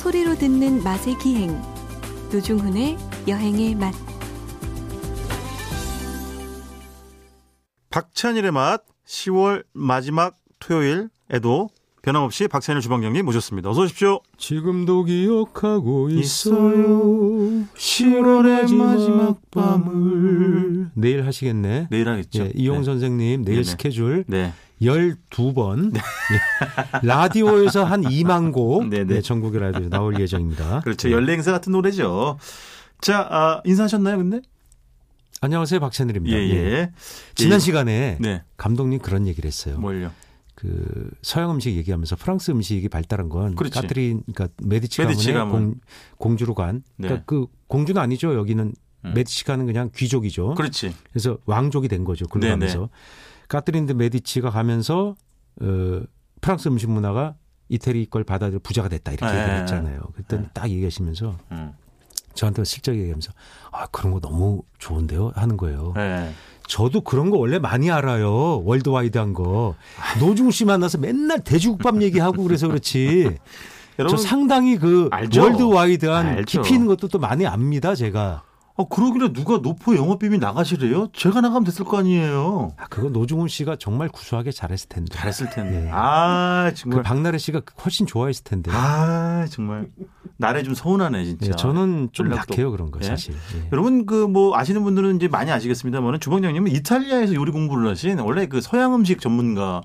소리로 듣는 맛의 기행 노중훈의 여행의 맛 박찬일의 맛 10월 마지막 토요일에도 변함없이 박찬일 주방장님 모셨습니다. 어서 오십시오. 지금도 기억하고 있어요. 10월의 마지막 밤을. 내일 하시겠네. 내일 하겠죠. 예, 이용 네. 선생님 내일 네네. 스케줄 네. 12번. 예. 라디오에서 한 2만 곡 네네. 네, 전국의 라디오 나올 예정입니다. 그렇죠. 네. 연례 행사 같은 노래죠. 자, 아, 인사하셨나요, 근데? 안녕하세요. 박찬일입니다. 예, 예. 지난 예. 시간에 네. 감독님 그런 얘기를 했어요. 뭘요? 그 서양 음식 얘기하면서 프랑스 음식이 발달한 건 그렇지. 까트린 그러니까 메디치 메디치 가문의 가문. 공, 공주로 간 그러니까 네. 그 공주는 아니죠. 여기는 음. 메디치 가는 그냥 귀족이죠. 그렇지. 그래서 왕족이 된 거죠. 네네. 굴러가면서 까트린 드 메디치가 가면서 어, 프랑스 음식 문화가 이태리 걸 받아들여 부자가 됐다 이렇게 네. 얘기를 했잖아요. 그랬더니 네. 딱 얘기하시면서 음. 저한테 슬쩍 얘기하면서 아 그런 거 너무 좋은데요 하는 거예요. 네. 저도 그런 거 원래 많이 알아요. 월드와이드한 거. 노중훈 씨 만나서 맨날 돼지국밥 얘기하고 그래서 그렇지. 여러분, 저 상당히 그 알죠. 월드와이드한 알죠. 깊이 있는 것도 또 많이 압니다. 제가. 어, 그러길래 누가 노포 영업비밀 나가시래요? 제가 나가면 됐을 거 아니에요. 아, 그거 노중훈 씨가 정말 구수하게 잘했을 텐데. 잘했을 텐데. 예. 아, 그 정말. 박나래 씨가 훨씬 좋아했을 텐데. 아, 정말. 나래 좀 서운하네, 진짜. 예, 저는 좀 약해요 그런 거 예? 사실. 예. 여러분 그 뭐 아시는 분들은 이제 많이 아시겠습니다만은 주방장님은 이탈리아에서 요리 공부를 하신 원래 그 서양 음식 전문가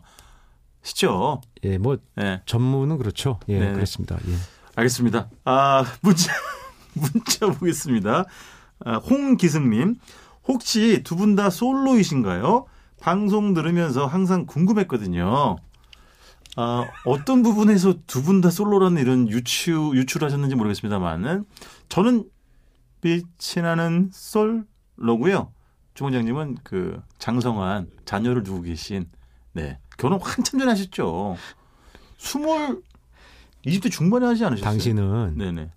시죠. 예, 뭐 예. 전문은 그렇죠. 예, 네네. 그렇습니다. 예. 알겠습니다. 아, 문자 문자 보겠습니다. 아, 홍기승님 혹시 두 분 다 솔로이신가요? 방송 들으면서 항상 궁금했거든요. 아, 어떤 부분에서 두 분 다 솔로라는 이런 유추 유출하셨는지 모르겠습니다만은 저는 빛이 나는 솔로고요. 주원장님은 그 장성한 자녀를 두고 계신 네 결혼 한참 전에 하셨죠. 스물 20대 중반에 하지 않으셨어요? 당신은 네네.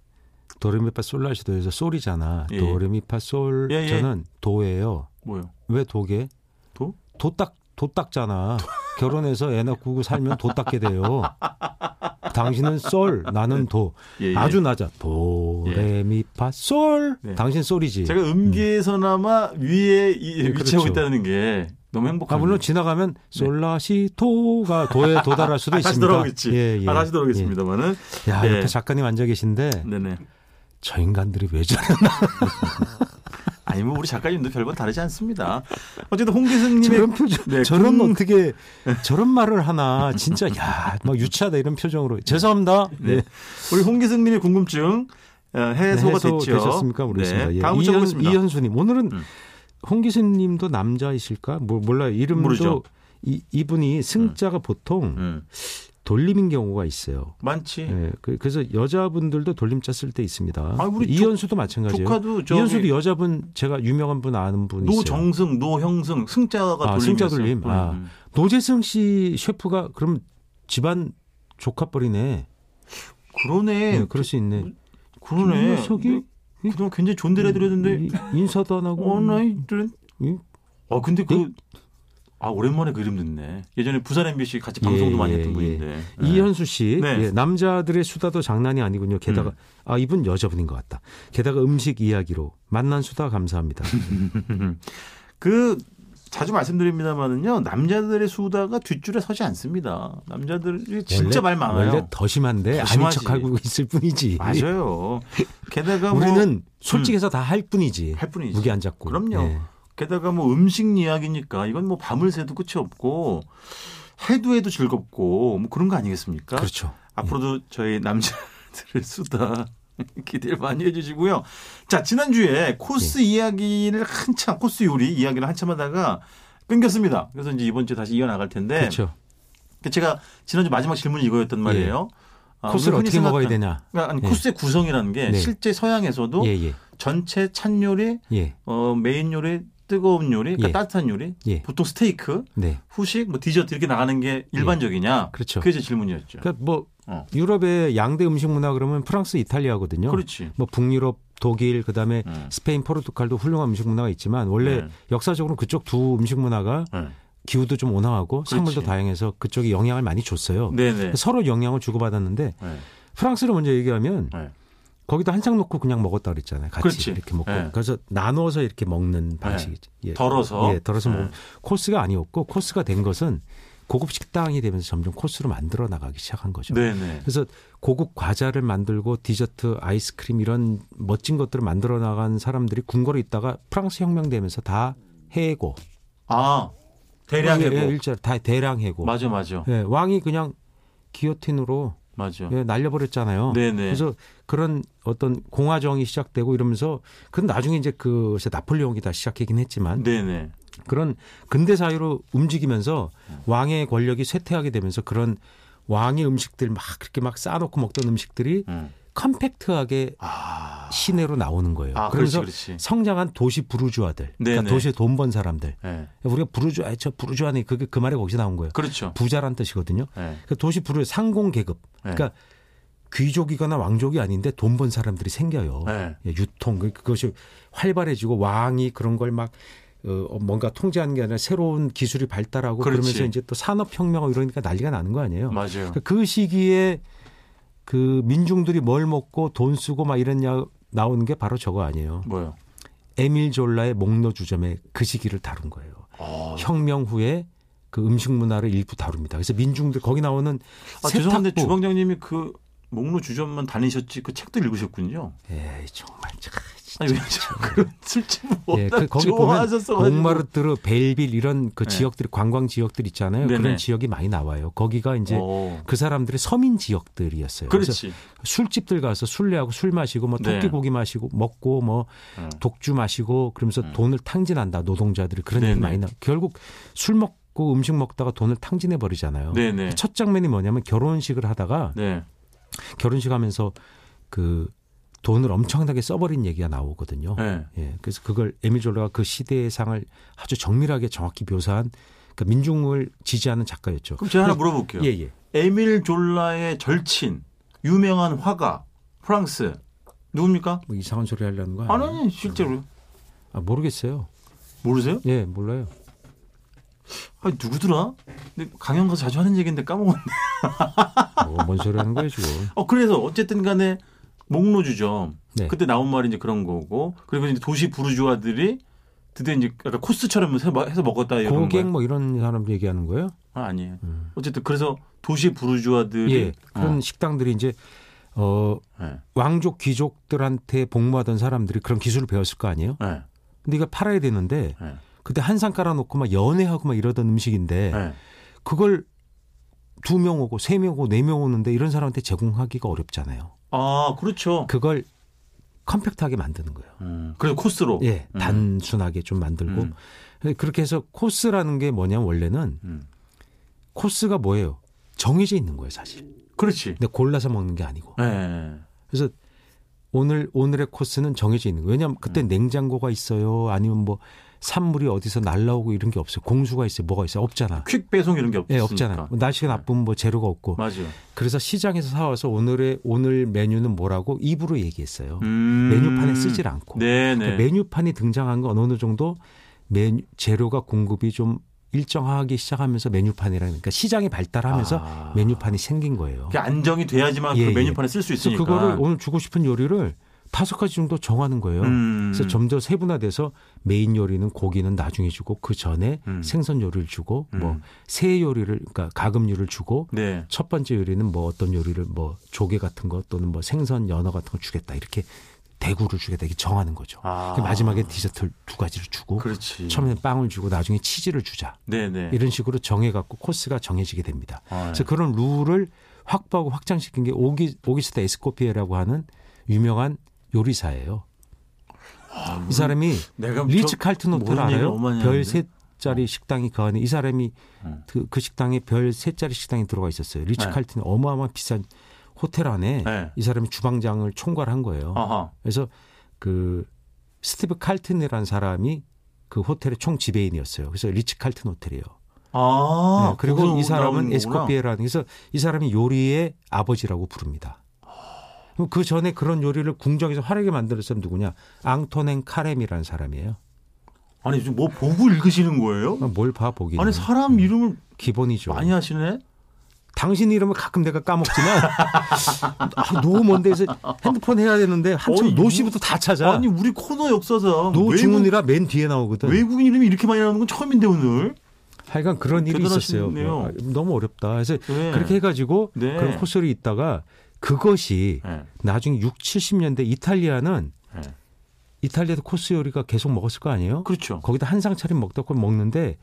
도레미파 솔라시도에서 솔이잖아. 예. 도레미파 솔 예, 예. 저는 도예요. 뭐요? 왜 도게? 도? 도딱 도딱잖아. 결혼해서 애 낳고 살면 도 닦게 돼요. 당신은 솔, 나는 도. 예, 예. 아주 낮아. 도 레 미 파 솔. 네. 당신 솔이지. 제가 음계에서나마 위에 이- 예, 위치하고 그렇죠. 있다는 게 너무 행복합니다. 아, 물론 지나가면 솔라시 도가 도에 도달할 수도 네. 있습니다. 돌아오겠지. 예, 예. 아, 다시 돌아오겠습니다만은. 예. 야, 네. 옆에 작가님 앉아 계신데 네네. 저 인간들이 왜 저래? 아니 뭐 우리 작가님도 별건 다르지 않습니다. 어쨌든 홍기승님의 저런 표정, 네, 저런 궁- 어떻게 저런 말을 하나 진짜 야, 막 유치하다 이런 표정으로 죄송합니다. 네. 우리 홍기승님의 궁금증 어, 해소가 네, 해소 됐죠. 되셨습니까 모르겠습니다. 네. 예. 다음 이현. 이현수님 오늘은 음. 홍기수님도 남자이실까? 뭐 몰라요. 이름도 모르죠. 이, 이분이 승자가 보통 음. 돌림인 경우가 있어요. 많지. 예, 그- 그래서 여자분들도 돌림자 쓸 때 있습니다. 아, 우리 이현수도 마찬가지예요. 조카도 이현수도 여자분 제가 유명한 분 아는 분 있어요. 노정승, 노형승, 승자가 아. 승자 돌림. 아. 음. 노재승 씨 셰프가 그럼 집안 조카뻘이네. 그러네. 예, 그럴 수 있네. 그러네. 녀석이 네. 그동안 굉장히 존대를 해드렸는데 이- 인사도 안 하고. 어, 나이들은. 이- 어, 근데 그, 네? 아, 오랜만에 그 이름 듣네. 예전에 부산 MBC 같이 방송도 예, 많이 예, 했던 예. 분인데. 네. 이현수 씨, 네. 예, 남자들의 수다도 장난이 아니군요. 게다가 음. 아 이분 여자분인 것 같다. 게다가 음식 이야기로 만난 수다 감사합니다. 그, 자주 말씀드립니다만은요, 남자들의 수다가 뒷줄에 서지 않습니다. 남자들이 진짜 말 많아요. 원래 더 심한데 더 아닌. 척하고 있을 뿐이지. 맞아요. 게다가 뭐, 우리는 솔직해서 다할 뿐이지. 할 뿐이지. 무게 안 잡고. 그럼요. 예. 게다가 뭐 음식 이야기니까 이건 뭐 밤을 새도 끝이 없고 해도 해도 즐겁고 뭐 그런 거 아니겠습니까? 그렇죠. 앞으로도 저희 남자들의 수다 기대를 많이 해주시고요. 자 지난주에 코스 예. 이야기를 한참 코스 요리 이야기를 한참 하다가 끊겼습니다. 그래서 이제 이번 주에 다시 이어 나갈 텐데 그렇죠. 제가 지난주 마지막 질문이 이거였단 말이에요. 아, 코스를 어떻게 먹어야 되냐? 그러니까 아니, 예. 코스의 구성이라는 게 네. 실제 서양에서도 예, 예, 전채 찬 요리, 예, 어, 메인 요리, 뜨거운 요리, 그러니까 예. 따뜻한 요리, 예. 보통 스테이크, 네, 후식, 뭐 디저트 이렇게 나가는 게 일반적이냐? 그렇죠. 그게 제 질문이었죠. 그러니까 뭐 어. 유럽의 양대 음식 문화 그러면 프랑스, 이탈리아거든요. 그렇지. 뭐 북유럽, 독일, 그다음에 음. 스페인, 포르투갈도 훌륭한 음식 문화가 있지만 원래 네. 역사적으로 그쪽 두 음식 문화가 네. 기후도 좀 온화하고 그렇지. 산물도 다양해서 그쪽이 영향을 많이 줬어요. 네네. 서로 영향을 주고받았는데 네. 프랑스를 먼저 얘기하면 네. 거기다 한상 놓고 그냥 먹었다 그랬잖아요. 같이 그렇지. 이렇게 먹고. 네. 그래서 나눠서 이렇게 먹는 방식이죠. 예. 덜어서. 예, 덜어서 네. 먹는 코스가 아니었고 코스가 된 것은 고급 식당이 되면서 점점 코스로 만들어 나가기 시작한 거죠. 네네. 그래서 고급 과자를 만들고 디저트, 아이스크림 이런 멋진 것들을 만들어 나간 사람들이 궁궐에 있다가 프랑스 혁명 되면서 다 해고. 아 대량 예, 예, 해고. 일자 다 대량 해고. 맞아 맞아 예, 왕이 그냥 기어틴으로 맞아. 예, 날려버렸잖아요. 네네. 그래서 그런 어떤 공화정이 시작되고 이러면서 그 나중에 이제 그 나폴레옹이 다 시작하긴 했지만 네네. 그런 근대 사회로 움직이면서 왕의 권력이 쇠퇴하게 되면서 그런 왕의 음식들 막 그렇게 막 쌓아놓고 먹던 음식들이 음. 컴팩트하게 아. 시내로 나오는 거예요. 아, 그러면서 그렇지, 그렇지. 성장한 도시 부르주아들. 그러니까 도시에 돈 번 사람들. 네. 우리가 부르주아, 저 부르주아니 그게 그 말이 거기서 나온 거예요. 그렇죠. 부자란 뜻이거든요. 네. 그 도시 부르 상공 계급. 네. 그러니까 귀족이거나 왕족이 아닌데 돈 번 사람들이 생겨요. 네. 예, 유통 그- 그것이 활발해지고 왕이 그런 걸막 어, 뭔가 통제하는 게 아니라 새로운 기술이 발달하고 그렇지. 그러면서 이제 또 산업혁명하고 이러니까 난리가 나는 거 아니에요. 맞아요. 그- 그 시기에 그 민중들이 뭘 먹고 돈 쓰고 막 이랬냐 나오는 게 바로 저거 아니에요. 뭐요? 에밀 졸라의 목로 주점의 그 시기를 다룬 거예요. 어. 혁명 후에 그 음식 문화를 일부 다룹니다. 그래서 민중들 거기 나오는 아, 죄송한데 세탁부. 주방장님이 그 목로 주점만 다니셨지 그 책도 읽으셨군요. 에이 정말 참. 아니 왜 그런 술집을 예, 그 거기 보면. 몽마르트르, 벨빌 이런 그 네. 지역들이 관광 지역들 있잖아요. 네네. 그런 지역이 많이 나와요. 거기가 이제 어. 그 사람들의 서민 지역들이었어요. 그래서 그렇지. 술집들 가서 술래하고 술 마시고 뭐 네. 토끼 고기 마시고 먹고 뭐 음. 독주 마시고 그러면서 음. 돈을 탕진한다 노동자들이 그런 네네. 얘기 많이 나. 결국 술 먹고 음식 먹다가 돈을 탕진해 버리잖아요. 네네. 첫 장면이 뭐냐면 결혼식을 하다가 네. 결혼식 하면서 그 돈을 엄청나게 써버린 얘기가 나오거든요. 네. 예, 그래서 그걸 에밀 졸라가 그 시대의 상을 아주 정밀하게 정확히 묘사한 그 민중을 지지하는 작가였죠. 그럼 제가 하나 물어볼게요. 예, 예. 에밀 졸라의 절친, 유명한 화가 프랑스 누굽니까? 뭐 이상한 소리 하려는 거 아니 아니에요? 아니 실제로 아, 모르겠어요. 모르세요? 예, 몰라요. 아 누구더라? 근데 강연 가서 자주 하는 얘기인데 까먹었네. 뭐, 뭔 소리 하는 거예요, 지금. 어 그래서 어쨌든 간에 목로주점 네. 그때 나온 말이 이제 그런 거고 그리고 이제 도시 부르주아들이 드디어 이제 약간 코스처럼 해서 먹- 먹었다 이런 고객. 뭐 이런 사람들 얘기하는 거예요? 아, 아니에요. 음. 어쨌든 그래서 도시 부르주아들이 예. 그런 식당들이 이제 어, 어, 네. 왕족 귀족들한테 복무하던 사람들이 그런 기술을 배웠을 거 아니에요? 네. 근데 이거 팔아야 되는데 네. 그때 한상 깔아놓고 막 연애하고 막 이러던 음식인데 네. 그걸 두 명 오고 세 명 오고 네 명 오는데 이런 사람한테 제공하기가 어렵잖아요. 아 그렇죠. 그걸 컴팩트하게 만드는 거예요. 음, 그래서 코스로. 예, 음. 단순하게 좀 만들고 음. 그렇게 해서 코스라는 게 뭐냐면 원래는 음. 코스가 뭐예요? 정해져 있는 거예요, 사실. 그렇지. 근데 골라서 먹는 게 아니고. 네. 그래서 오늘 오늘의 코스는 정해져 있는 거예요. 왜냐하면 그때 음. 냉장고가 있어요, 아니면 뭐 산물이 어디서 날라오고 이런 게 없어요. 공수가 있어요, 뭐가 있어요, 없잖아. 퀵 배송 이런 게 예, 없으니까. 없잖아요. 뭐 날씨가 나쁘면 뭐 재료가 없고. 맞아요. 그래서 시장에서 사와서 오늘의 오늘 메뉴는 뭐라고 입으로 얘기했어요. 음. 메뉴판에 쓰질 않고. 네네. 그러니까 메뉴판이 등장한 건 어느 정도 메뉴 재료가 공급이 좀 일정하기 시작하면서 메뉴판이라는 그러니까 시장이 발달하면서 아. 메뉴판이 생긴 거예요. 그게 안정이 돼야지만 예, 그 예. 메뉴판에 쓸 수 있으니까. 그거를 오늘 주고 싶은 요리를 다섯 가지 정도 정하는 거예요. 음. 그래서 점점 세분화돼서 메인 요리는 고기는 나중에 주고 그 전에 음. 생선 요리를 주고 음. 뭐 새 요리를 그러니까 가금류를 주고 네. 첫 번째 요리는 뭐 어떤 요리를 뭐 조개 같은 거 또는 뭐 생선 연어 같은 거 주겠다 이렇게 대구를 주겠다 이렇게 정하는 거죠. 아. 그 마지막에 디저트를 두 가지를 주고 그렇지. 처음에는 빵을 주고 나중에 치즈를 주자 네네. 이런 식으로 정해갖고 코스가 정해지게 됩니다. 아, 그래서 그런 룰을 확보하고 확장시킨 게 오귀, 오귀스트 에스코피에라고 하는 유명한 요리사예요. 이 사람이 리츠 저- 칼튼 호텔 알아요? 별. 셋짜리 식당이 그 안에 이 사람이 음. 그, 그 식당에 별 셋짜리 식당이 들어가 있었어요. 리츠 네. 칼튼 어마어마한 비싼 호텔 안에 네. 이 사람이 주방장을 총괄한 거예요. 아하. 그래서 그 스티브 칼튼이라는 사람이 그 호텔의 총 지배인이었어요. 그래서 리츠 칼튼 호텔이에요. 아. 네, 그리고 이 사람은. 에스코피에라는 그래서 이 사람이 요리의 아버지라고 부릅니다. 그럼 그 전에 그런 요리를 궁정에서 화려하게 만들었 사람 누구냐? 앙토넨 카렘이라는 사람이에요. 아니 지금 뭐 보고 읽으시는 거예요? 뭘 봐 보기는. 아니 사람 이름을 기본이죠. 많이 하시네. 당신 이름을 가끔 내가 까먹지만 아, 노 뭔데 해서 핸드폰 해야 되는데 한참 어이, 노씨부터 다 찾아. 아니 우리 코너 역사상 노중훈이라 맨 뒤에 나오거든. 외국, 외국인 이름이 이렇게 많이 나오는 건 처음인데 오늘. 하여간 그런 일이 있었어요. 아, 너무 어렵다. 그래서 네. 그렇게 해가지고 네. 그런 코스를 있다가 그것이 네. 나중에 6, 70년대 이탈리아는 네. 이탈리아도 코스 요리가 계속 먹었을 거 아니에요? 그렇죠. 거기다 한상 차림 먹다 고 먹는데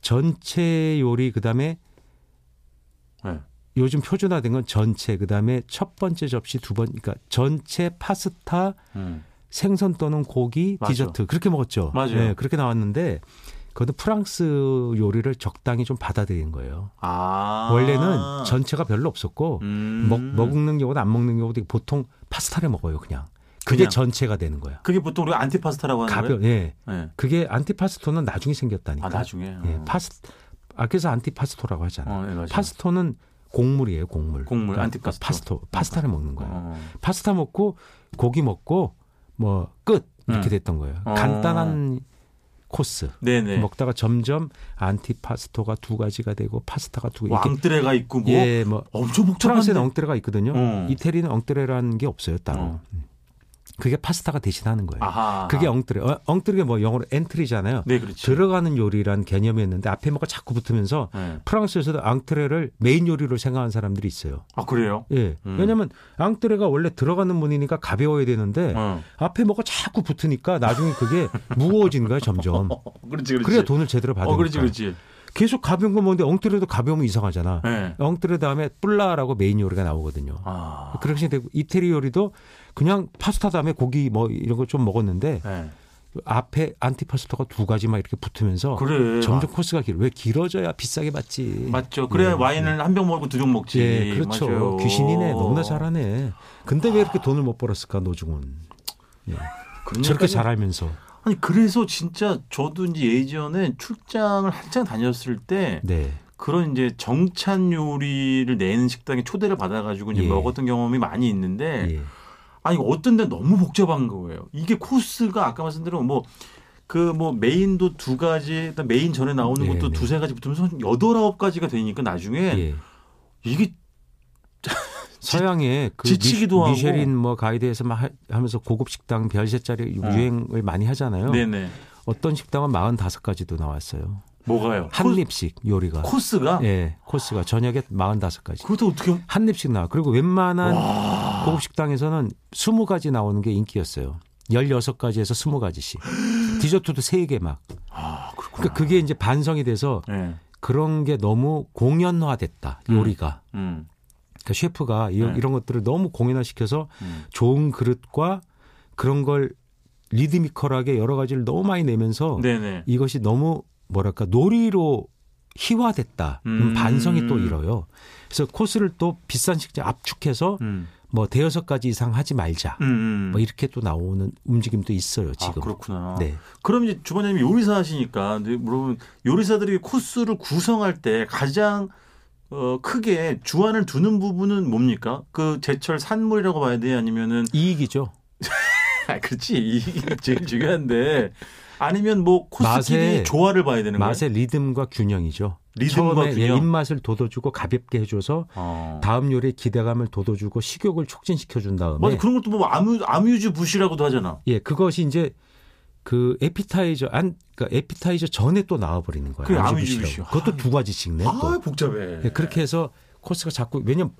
전체 요리 그다음에 네. 요즘 표준화된 건 전체 그다음에 첫 번째 접시 두 번 그러니까 전체 파스타 음. 생선 또는 고기 맞아. 디저트 그렇게 먹었죠. 맞아요. 네, 그렇게 나왔는데 그것도 프랑스 요리를 적당히 좀 받아들인 거예요. 아. 원래는 전채가 별로 없었고 음. 먹, 먹는 경우도 안 먹는 경우도 보통 파스타를 먹어요 그냥. 그게 그냥. 전채가 되는 거야. 그게 보통 우리가 안티파스타라고 하는 가벼, 거예요. 예. 네. 그게 안티파스토는 나중에 생겼다니까. 아 나중에. 예, 어. 파스, 아, 그래서 안티파스토라고 하잖아. 어, 네. 파스토는 곡물이에요, 곡물. 곡물, 그러니까 안티파스토. 파스토, 파스타를 먹는 거예요. 어. 파스타 먹고 고기 먹고 뭐 끝 이렇게 음. 됐던 거예요. 어. 간단한 코스. 네네. 먹다가 점점 안티파스토가 두 가지가 되고 파스타가 두 개. entrée가 있고 뭐 예, 뭐 엄청 복잡한데. 프랑스에는 entrée가 있거든요. 어. 이태리는 entrée라는 게 없어요, 따로. 어. 음. 그게 파스타가 대신하는 거예요. 아하. 그게 entrée. 어, entrée가 뭐 영어로 entry잖아요. 네, 그렇지. 들어가는 요리란 개념이었는데 앞에 뭐가 자꾸 붙으면서 네. 프랑스에서도 앙트레를 메인 요리로 생각하는 사람들이 있어요. 아 그래요? 예. 음. 왜냐하면 앙트레가 원래 들어가는 문이니까 가벼워야 되는데 어. 앞에 뭐가 자꾸 붙으니까 나중에 그게 무거워지는 거야 점점. 어, 그렇지, 그렇지. 그래야 돈을 제대로 받으니까. 어, 그렇지, 그렇지. 계속 가벼운 거 먹는데 entrée도 가벼우면 이상하잖아. 네. entrée 다음에 plat라고 메인 요리가 나오거든요. 아. 그렇게 되고 이태리 요리도 그냥 파스타 다음에 고기 뭐 이런 거 좀 먹었는데 네. 앞에 안티파스타가 두 가지 막 이렇게 붙으면서 그래. 점점 코스가 길어. 왜 길어져야 비싸게 받지. 맞죠. 그래야 예, 와인을 한 병 먹고 두 병 먹지. 예, 그렇죠. 맞아요. 귀신이네. 너무나 잘하네. 근데 왜 이렇게 돈을 못 벌었을까, 노중훈. 예. 그런 저렇게 얘기까지- 잘 알면서. 아니 그래서 진짜 저도 이제 예전에 출장을 한창 다녔을 때 네. 그런 이제 정찬 요리를 내는 식당에 초대를 받아가지고 이제 예. 먹었던 경험이 많이 있는데 예. 아니 어떤 데 너무 복잡한 거예요. 이게 코스가 아까 말씀드린 뭐 그 뭐 메인도 두 가지, 메인 전에 나오는 네, 것도 네. 두세 가지 붙으면서 여덟 아홉 가지가 되니까 나중에 예. 이게 서양의 그 지치기도. 미쉐린 뭐 가이드에서 막 하- 하면서 고급 식당 별 세 짜리 어. 유행을 많이 하잖아요. 네네 어떤 식당은 45가지도 나왔어요. 뭐가요? 한 입씩 요리가. 코스가 예, 코스가 저녁에 45가지. 그것도 어떻게 한 입씩 나와. 그리고 웬만한 와. 고급 식당에서는 20가지 나오는 게 인기였어요. 16가지에서 20가지씩. 디저트도 3개 막. 아 그렇구나. 그러니까 그게 이제 반성이 돼서 네. 그런 게 너무 공연화됐다. 음. 요리가. 음. 그러니까 셰프가 이, 네. 이런 것들을 너무 공연화시켜서 음. 좋은 그릇과 그런 걸 리드미컬하게 여러 가지를 너무 많이 내면서 네네. 이것이 너무 뭐랄까 놀이로 희화됐다. 음. 반성이 또 일어요. 그래서 코스를 또 비싼 식장 압축해서 음. 뭐 대여섯 가지 이상 하지 말자. 음, 음. 뭐 이렇게 또 나오는 움직임도 있어요 아, 지금. 그렇구나. 네. 그럼 이제 주방장님이 요리사 하시니까 물론 요리사들이 코스를 구성할 때 가장 어, 크게 주안을 두는 부분은 뭡니까? 그 제철 산물이라고 봐야 돼 아니면은 이익이죠. 아 그렇지 이게 제일 중요한데 아니면 뭐 코스끼리 맛의- 조화를 봐야 되는 거예요. 맛의 리듬과 균형이죠. 리듬과 처음에 예, 균형. 입맛을 돋워주고 가볍게 해줘서 어. 다음 요리에 기대감을 돋워주고 식욕을 촉진시켜 준 다음에 맞아 그런 것도 뭐 아뮤 아뮤즈 부시라고도 하잖아. 예 그것이 이제 그 에피타이저 안 그러니까 에피타이저 전에 또 나와버리는 거예요. 그게 아뮤즈 부시라고. 아뮤즈부시요. 그것도 두 가지씩 내 또. 아 복잡해. 예, 그렇게 해서 코스가 자꾸 왜냐면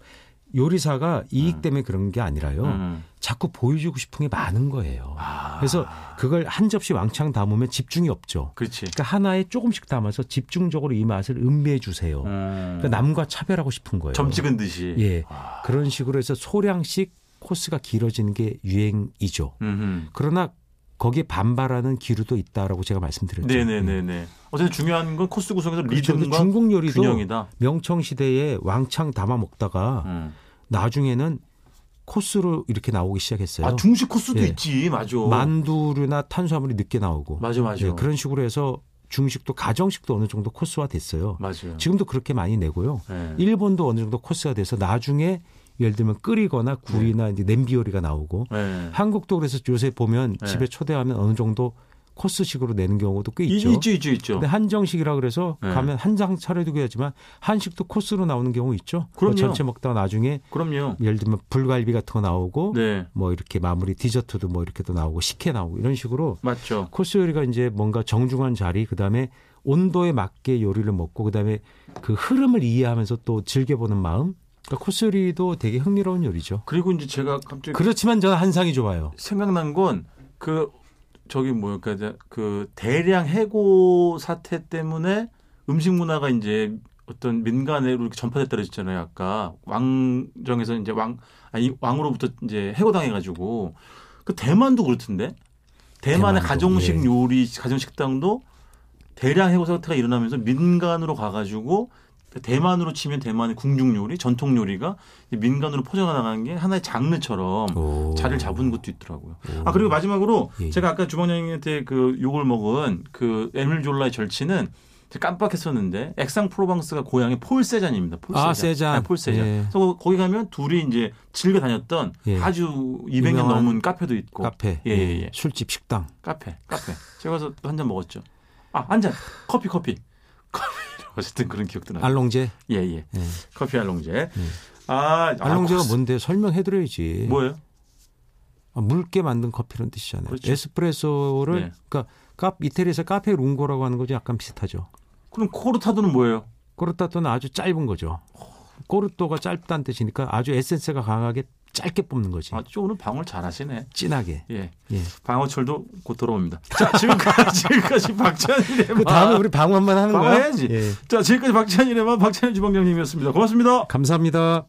요리사가 이익 때문에 그런 게 아니라요. 음. 자꾸 보여주고 싶은 게 많은 거예요. 아. 그래서 그걸 한 접시 왕창 담으면 집중이 없죠. 그렇지. 그러니까 하나에 조금씩 담아서 집중적으로 이 맛을 음미해 주세요. 음. 그러니까 남과 차별하고 싶은 거예요. 점 찍은 듯이. 예. 아. 그런 식으로 해서 소량씩 코스가 길어지는 게 유행이죠. 음흠. 그러나 거기에 반발하는 기류도 있다라고 제가 말씀드렸죠. 네네네네. 어쨌든 중요한 건 코스 구성에서 그렇죠. 리듬과 중국 요리도 균형이다. 명청 시대에 왕창 담아 먹다가 음. 나중에는 코스로 이렇게 나오기 시작했어요. 아 중식 코스도 예. 있지, 맞아. 만두류나 탄수화물이 늦게 나오고 맞아, 맞아. 예, 그런 식으로 해서 중식도 가정식도 어느 정도 코스화 됐어요. 맞아요. 지금도 그렇게 많이 내고요. 예. 일본도 어느 정도 코스가 돼서 나중에 예를 들면 끓이거나 굴이나 이제 냄비 요리가 나오고 예. 한국도 그래서 요새 보면 네. 집에 초대하면 어느 정도 코스식으로 내는 경우도 꽤 이- 있죠. 있죠, 있죠, 있죠. 근데 한정식이라 그래서 네. 가면 한장 차려두고 하지만 한식도 코스로 나오는 경우 있죠. 뭐 그럼요. 전체 먹다가 나중에 그럼요. 예를 들면 불갈비 같은 거 나오고 네, 뭐 이렇게 마무리 디저트도 뭐 이렇게도 나오고 식혜 나오고 이런 식으로 맞죠. 코스 요리가 이제 뭔가 정중한 자리 그다음에 온도에 맞게 요리를 먹고 그다음에 그 흐름을 이해하면서 또 즐겨보는 마음 그러니까 코스 요리도 되게 흥미로운 요리죠. 그리고 이제 제가 갑자기 그렇지만 저는 한상이 좋아요. 생각난 건 그 저기 뭐랄까 이제 그 대량 해고 사태 때문에 음식 문화가 이제 어떤 민간으로 이렇게 전파됐다 그랬잖아요. 아까 왕정에서 이제 왕 아니 왕으로부터 이제 해고당해 가지고 그 대만도 그렇던데 대만의 대만도, 가정식 예. 요리 가정 식당도 대량 해고 사태가 일어나면서 민간으로 가 가지고 대만으로 치면 대만의 궁중 요리 전통 요리가 민간으로 퍼져 나가는 게 하나의 장르처럼 오. 자리를 잡은 것도 있더라고요. 오. 아 그리고 마지막으로 예. 제가 아까 주방장님한테 그 욕을 먹은 그 에밀 졸라의 절친은 제가 깜빡했었는데 엑상프로방스가 고향이 폴 세잔입니다. 폴 세잔. 아, 세잔. 네, 폴 세잔. 예. 그래서 거기 가면 둘이 이제 즐겨 다녔던 예. 아주 200년 유명한 넘은 카페도 있고 카페, 예, 예, 예. 술집, 식당. 카페, 카페. 제가 가서 한 잔 먹었죠. 아, 한 잔. 커피, 커피. 커피. 어쨌든 그런 기억도 나요. 알롱제. 예, 예. 예. 커피 알롱제. 아, 알롱제가 아, 뭔데 설명해드려야지. 뭐예요? 아, 묽게 만든 커피라는 뜻이잖아요. 그렇죠. 에스프레소를 네. 그러니까 카, 이태리에서 카페 룽고라고 하는 거죠. 약간 비슷하죠. 그럼 코르타도는 뭐예요? 꼬르타토는 아주 짧은 거죠. 꼬르토가 짧다는 뜻이니까 아주 에센스가 강하게 짧게 뽑는 거지. 아, 저 오늘 방울 잘하시네. 진하게. 예. 예. 방어철도 곧 돌아옵니다. 자, 지금까지, 지금까지 박찬일의 그 다음에 우리 방언만 하는 거야? 방어해야지. 예. 자, 지금까지 박찬일의 맛 박찬일 주방장님이었습니다. 고맙습니다. 감사합니다.